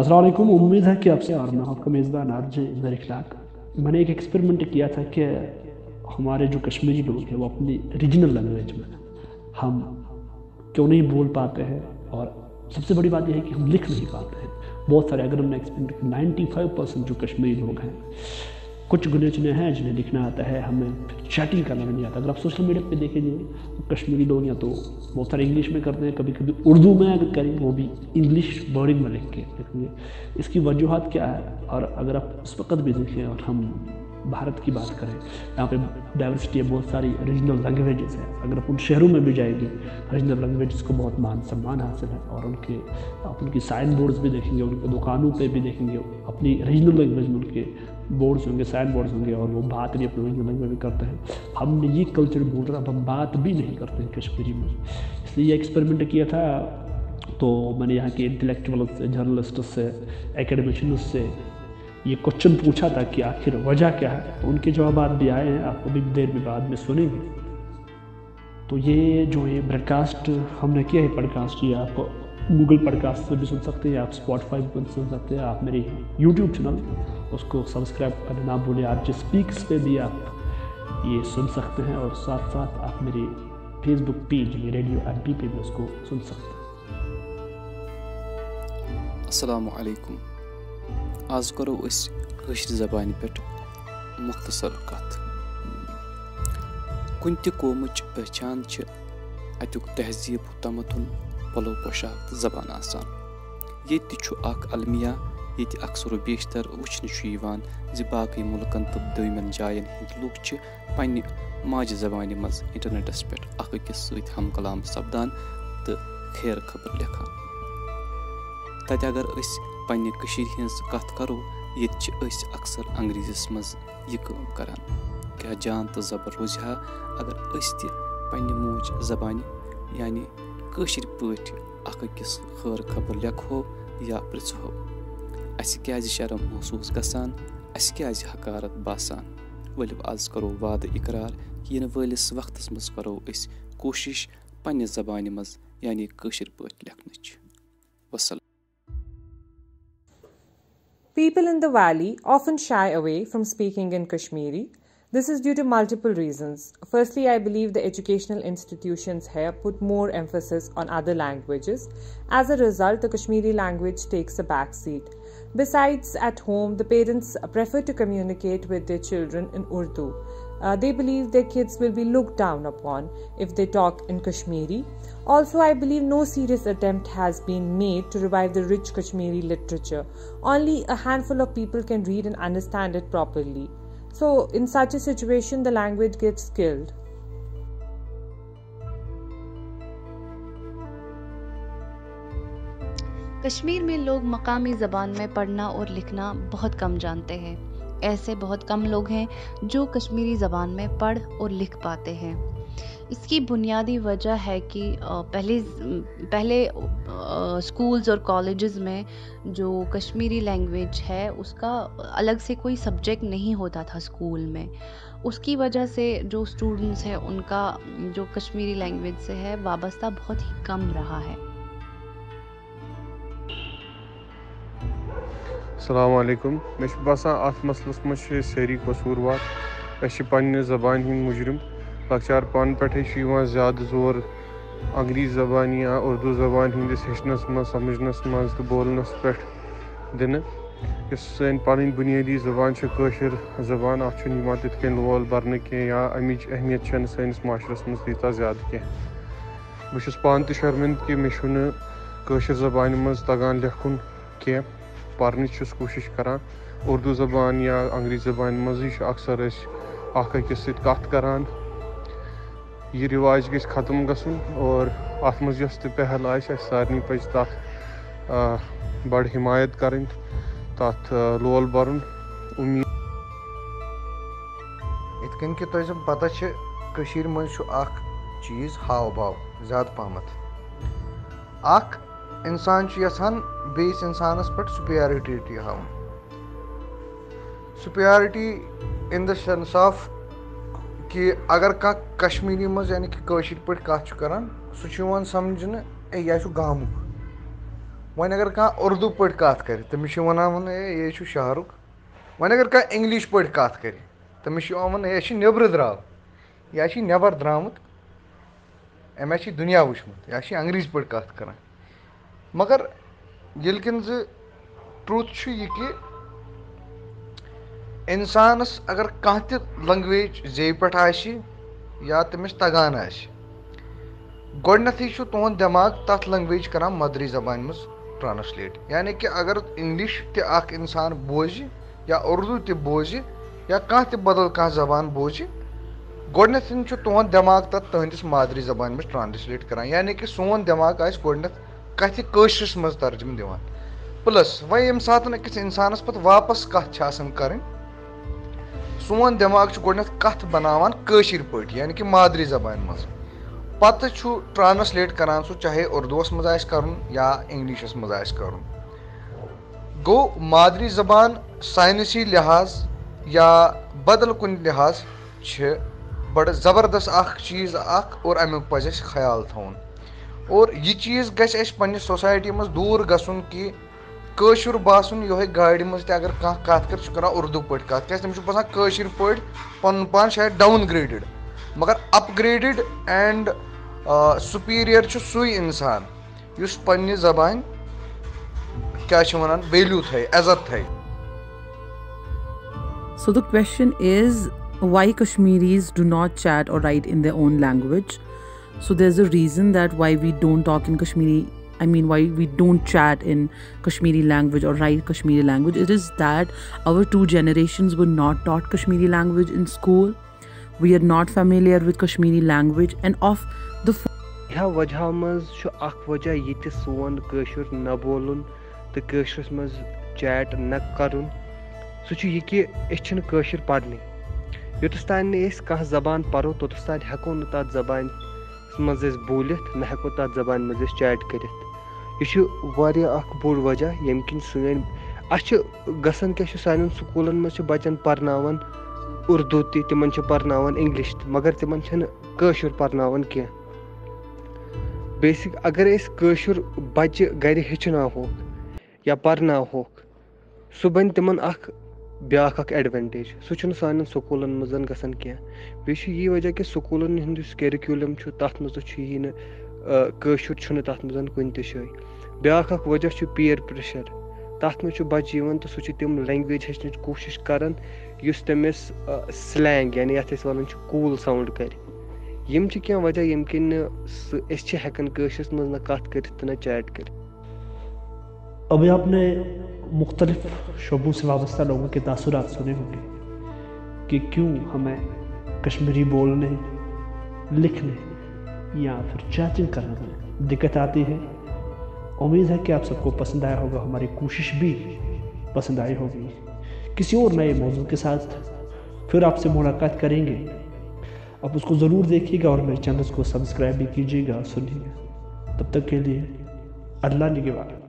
السلام علیکم امید ہے کہ آپ سے اور میں آپ کا میزبان آرج اندر اخلاق میں نے ایک ایکسپیریمنٹ کیا تھا کہ ہمارے جو کشمیری لوگ ہیں وہ اپنی ریجنل لینگویج میں ہم کیوں نہیں بول پاتے ہیں اور سب سے بڑی بات یہ ہے کہ ہم لکھ نہیں پاتے ہیں بہت سارے اگر ہم نے ایکسپیریمنٹ نائنٹی فائیو پرسینٹ جو کشمیری لوگ ہیں کچھ گنے چنے ہیں جنہیں لکھنا آتا ہے ہمیں چیٹنگ کرنا نہیں آتا اگر آپ سوشل میڈیا پہ دیکھیں گے کشمیری لوگ یا تو بہت سارے انگلش میں کرتے ہیں کبھی کبھی اردو میں اگر کریں گے وہ بھی انگلش ورڈنگ میں لکھ کے لکھیں گے اس کی وجوہات کیا ہے اور اگر آپ اس وقت بھی دیکھیں اور ہم بھارت کی بات کریں یہاں پہ ڈائیورسٹی ہے بہت ساری ریجنل لینگویجز ہیں اگر اپن ان شہروں میں بھی جائیں گی ریجنل لینگویجز کو بہت مان سمان حاصل ہے اور ان کے آپ ان کی سائن بورڈز بھی دیکھیں گے ان کی دکانوں پہ بھی دیکھیں گے اپنی ریجنل لینگویج میں ان کے بورڈز ہوں گے سائن بورڈز ہوں گے اور وہ بات بھی اپنے ریجنل لینگویج میں کرتے ہیں ہم نے یہ کلچر بول رہا اب ہم بات بھی نہیں کرتے ہیں کشمیری میں اس لیے یہ ایکسپیریمنٹ کیا تھا تو میں نے یہاں کے انٹلیکچولس سے جرنلسٹ سے اکیڈمیشنس سے یہ کوشچن پوچھا تھا کہ آخر وجہ کیا ہے ان کے جوابات بھی آئے ہیں آپ ابھی دیر میں بعد میں سنیں گے تو یہ جو یہ براڈ کاسٹ ہم نے کیا پوڈ کاسٹ یہ آپ گوگل کاسٹ سے بھی سن سکتے ہیں آپ بھی سن سکتے ہیں آپ میری یوٹیوب چینل اس کو سبسکرائب کرنا نہ بھولیں آپ اسپیکس پہ بھی آپ یہ سن سکتے ہیں اور ساتھ ساتھ آپ میری Facebook page radio M P پہ بھی اس کو سن سکتے ہیں السلام علیکم آز کرو کروسری زبان پہ مختصر کت کن توم پہچان اتزیب تمتن پلو پوشاک زبان آلمیا یہ اکثر و بیشتر وچنہ زای ملکن تو دن جائن ہند لیں ماجہ زبان مجھنیٹس پی اکس ہم کلام سپدان تو خیر خبر اگر تر پنٛنہِ کٔشیٖرِ ہِنٛز کَتھ کَرو ییٚتہِ چھِ أسۍ اَکثر انٛگریٖزِس منٛز یہِ کٲم کَران کیٛاہ جان تہٕ زَبر روزِ ہا اگر أسۍ تہِ پنٛنہِ موج زَبانہِ یعنی کٲشِر پٲٹھۍ اَکھ أکِس خٲر خبر لیکھو یا پِرٛژھو اَسہِ کیٛازِ شرم محسوٗس گژھان اَسہِ کیٛازِ حکارت باسان ؤلِو آز کَرو وعدٕ اِقرار کہِ یِنہٕ وٲلِس وقتَس منٛز کَرو أسۍ کوٗشِش پنٛنہِ زَبانہِ منٛز یعنی کٲشِر پٲٹھۍ لیکھنٕچ وَسلام People in the valley often shy away from speaking in Kashmiri. This is due to multiple reasons. Firstly, I believe the educational institutions here put more emphasis on other languages. As a result, the Kashmiri language takes a backseat. Besides, at home, the parents prefer to communicate with their children in Urdu. Kashmir میں لوگ مقامی زبان میں پڑھنا اور لکھنا بہت کم جانتے ہیں ایسے بہت کم لوگ ہیں جو کشمیری زبان میں پڑھ اور لکھ پاتے ہیں اس کی بنیادی وجہ ہے کہ پہلے پہلے اسکولز اور کالجز میں جو کشمیری لینگویج ہے اس کا الگ سے کوئی سبجیکٹ نہیں ہوتا تھا اسکول میں اس کی وجہ سے جو اسٹوڈنٹس ہیں ان کا جو کشمیری لینگویج سے ہے وابستہ بہت ہی کم رہا ہے السلام علیکم مے باسان ات مسلس مجھ خصور وات اس پنہ زبان ہند مجرم لکچار پان زیادہ زور انگریزی زبان یا اردو زبان ہندس من تو بولنس دن اس سین پن بنیادی زبان کشر زبان کن لول برنے کی یا امچ اہمیت سنس معاشرس من تیتہ زیادہ کی بس پان تہ شرمند کہ مجھے کوشر زبان مز تگان لکھن کی پَرنٕچ چھُس کوٗشِش کَران اُردو زبان یا انٛگریٖز زبانہِ منٛزٕے چھُ اَکثر أسۍ اَکھ أکِس سۭتۍ کَتھ کَران یہِ رِواج گژھِ ختم گژھُن اور اَتھ منٛز یۄس تہِ پہل آسہِ اَسہِ سارنٕے پَزِ تَتھ بَڑٕ حِمایت کَرٕنۍ تَتھ لول بَرُن اُمید یِتھ کٔنۍ کہِ تۄہہِ زَن پَتہ چھِ کٔشیٖرِ منٛز چھُ اَکھ چیٖز ہاو باو زیادٕ پَہمَتھ اَکھ اِنسان چھُ یَژھان بیٚیِس اِنسانَس پٮ۪ٹھ سُپیارِٹی تہِ ہاوُن superiority in the sense of کہِ اگر کانٛہہ کَشمیٖری منٛز یعنی کہِ کٲشِر پٲٹھۍ کَتھ چھُ کَران سُہ چھُ یِوان سَمجھنہٕ ہے یہِ چھُ گامُک وۄنۍ اگر کانٛہہ اُردو پٲٹھۍ کَتھ کَرِ تٔمِس چھِ وَنان وَنہٕ ہے یہِ چھُ شہرُک وۄنۍ اگر کانٛہہ اِنٛگلِش پٲٹھۍ کَتھ کَرِ تٔمِس چھُ یِوان وَنہٕ ہے یہِ چھِ نیٚبرٕ درٛاو یہِ چھِ نٮ۪بَر درٛامُت أمۍ آسہِ چھِ دُنیا وٕچھمُت یہِ چھِ انٛگریٖزۍ پٲٹھۍ کَتھ کَران مگر کن چھُ یہ کہِ انسان اگر کنگویج پٮ۪ٹھ آسہِ یا آسہِ تگان چھُ تُہُنٛد دٮ۪ماغ تَتھ لنٛگویج کَران کادری زبان مز ٹرانسلیٹ یعنی کہ اگر تہِ اَکھ انسان بوزِ یا اردو بوزِ یا کانٛہہ تہِ بدل کانٛہہ زبان بوزھ چھُ تُہُنٛد دماغ تَتھ تٕہٕنٛدِس مادری زبان مز ٹرانسلیٹ یعنی کہ آسہِ گۄڈنٮ۪تھ کَتھِ کٲشرِس منٛز ترجمہٕ دِوان پٕلَس وۄنۍ ییٚمہِ ساتہٕ أکِس اِنسانَس پَتہٕ واپَس کَتھ چھِ آسان کَرٕنۍ سون دٮ۪ماغ چھُ گۄڈٕنٮ۪تھ کَتھ بَناوان کٲشِر پٲٹھۍ یعنی کہِ مادری زَبانہِ منٛز پَتہٕ چھُ ٹرٛانَسلیٹ کَران سُہ چاہے اُردوَس منٛز آسہِ کَرُن یا اِنٛگلِشَس منٛز آسہِ کَرُن گوٚو مادری زبان ساینسی لِحاظ یا بدل کُنہِ لِحاظ چھِ بَڑٕ زَبردَس اَکھ چیٖز اَکھ اور اَمیُک پَزِ اَسہِ خیال تھاوُن اور یہ چیز گھر پہ سوائٹ کَران دور پٲٹھۍ کَتھ یہ تٔمِس چھُ کر اردو پٲٹھۍ پن پان شاید ڈاؤن گریڈ مگر اپ گریڈ اینڈ پنٛنہِ سی انسان اس وَنان زبان کیا عزت تھایہِ سو the question is why Kashmir do not chat اور write in the own language so there is a reason that why we don't talk in Kashmiri I mean why we don't chat in Kashmiri language اور write Kashmiri language it is that over two generations were not taught Kashmiri language in school we are not family with Kashmiri language and of the وجہ اکھ وجہ یہ کہ سون نہ نولس meat نی کہ پڑنے یوتس زبان پوت ہوں نا تب زبان یَتھ منٛز أسۍ بوٗلِتھ نہ ہٮ۪کو تَتھ زَبانہِ منٛز أسۍ چیٹ کٔرِتھ یہِ چھُ واریاہ اَکھ بوٚڑ وَجہ ییٚمہِ کِنۍ سٲنۍ اَسہِ چھِ گژھان کیٛاہ چھُ سانٮ۪ن سکوٗلَن منٛز چھِ بَچَن پَرناوان اُردو تہِ تِمَن چھِ پَرناوان اِنٛگلِش تہِ مگر تِمَن چھِنہٕ کٲشُر پَرناوان کینٛہہ بیسِک اگر أسۍ کٲشُر بَچہِ گَرِ ہیٚچھناوہوکھ یا پَرناوہوکھ سُہ بَنہِ تِمَن اَکھ بیاکھ اکھ ایڈوینٹیج سُہ چھُنہٕ سانٮ۪ن سکوٗلَن منٛز گژھان کینٛہہ بیٚیہِ چھُ یی وجہ کہِ سکوٗلَن ہُنٛد یُس کیرِکیوٗلَم چھُ تَتھ منٛز تہِ چھُ یی نہٕ کٲشُر چھُنہٕ تَتھ منٛز کُنہِ تہِ جایہِ بیاکھ اکھ وجہ چھُ پِیَر پریشَر تَتھ منٛز چھُ بَچہٕ یِوان تہٕ سُہ چھُ تِم لینگویج ہیٚچھنٕچ کوٗشِش کران یُس تٔمِس سِلینگ یعنی یَتھ أسۍ وَنان چھِ کوٗل ساوُنٛڈ کرِ یِم چھِ کینٛہہ وجہ ییٚمہِ کِنۍ نہٕ سُہ أسۍ چھِ ہٮ۪کان کٲشرِس منٛز نہ کَتھ کٔرِتھ تہٕ نہ چیٹ کٔرِتھ آپ نے مختلف شعبوں سے وابستہ لوگوں کے تاثرات سنے ہوں گے کہ کیوں ہمیں کشمیری بولنے لکھنے یا پھر چیٹنگ کرنے میں دقت آتی ہے امید ہے کہ آپ سب کو پسند آیا ہوگا ہماری کوشش بھی پسند آئی ہوگی کسی اور نئے موضوع کے ساتھ پھر آپ سے ملاقات کریں گے آپ اس کو ضرور دیکھیے گا اور میرے چینل کو سبسکرائب بھی کیجیے گا سنیے گا تب تک کے لیے اللہ نگوار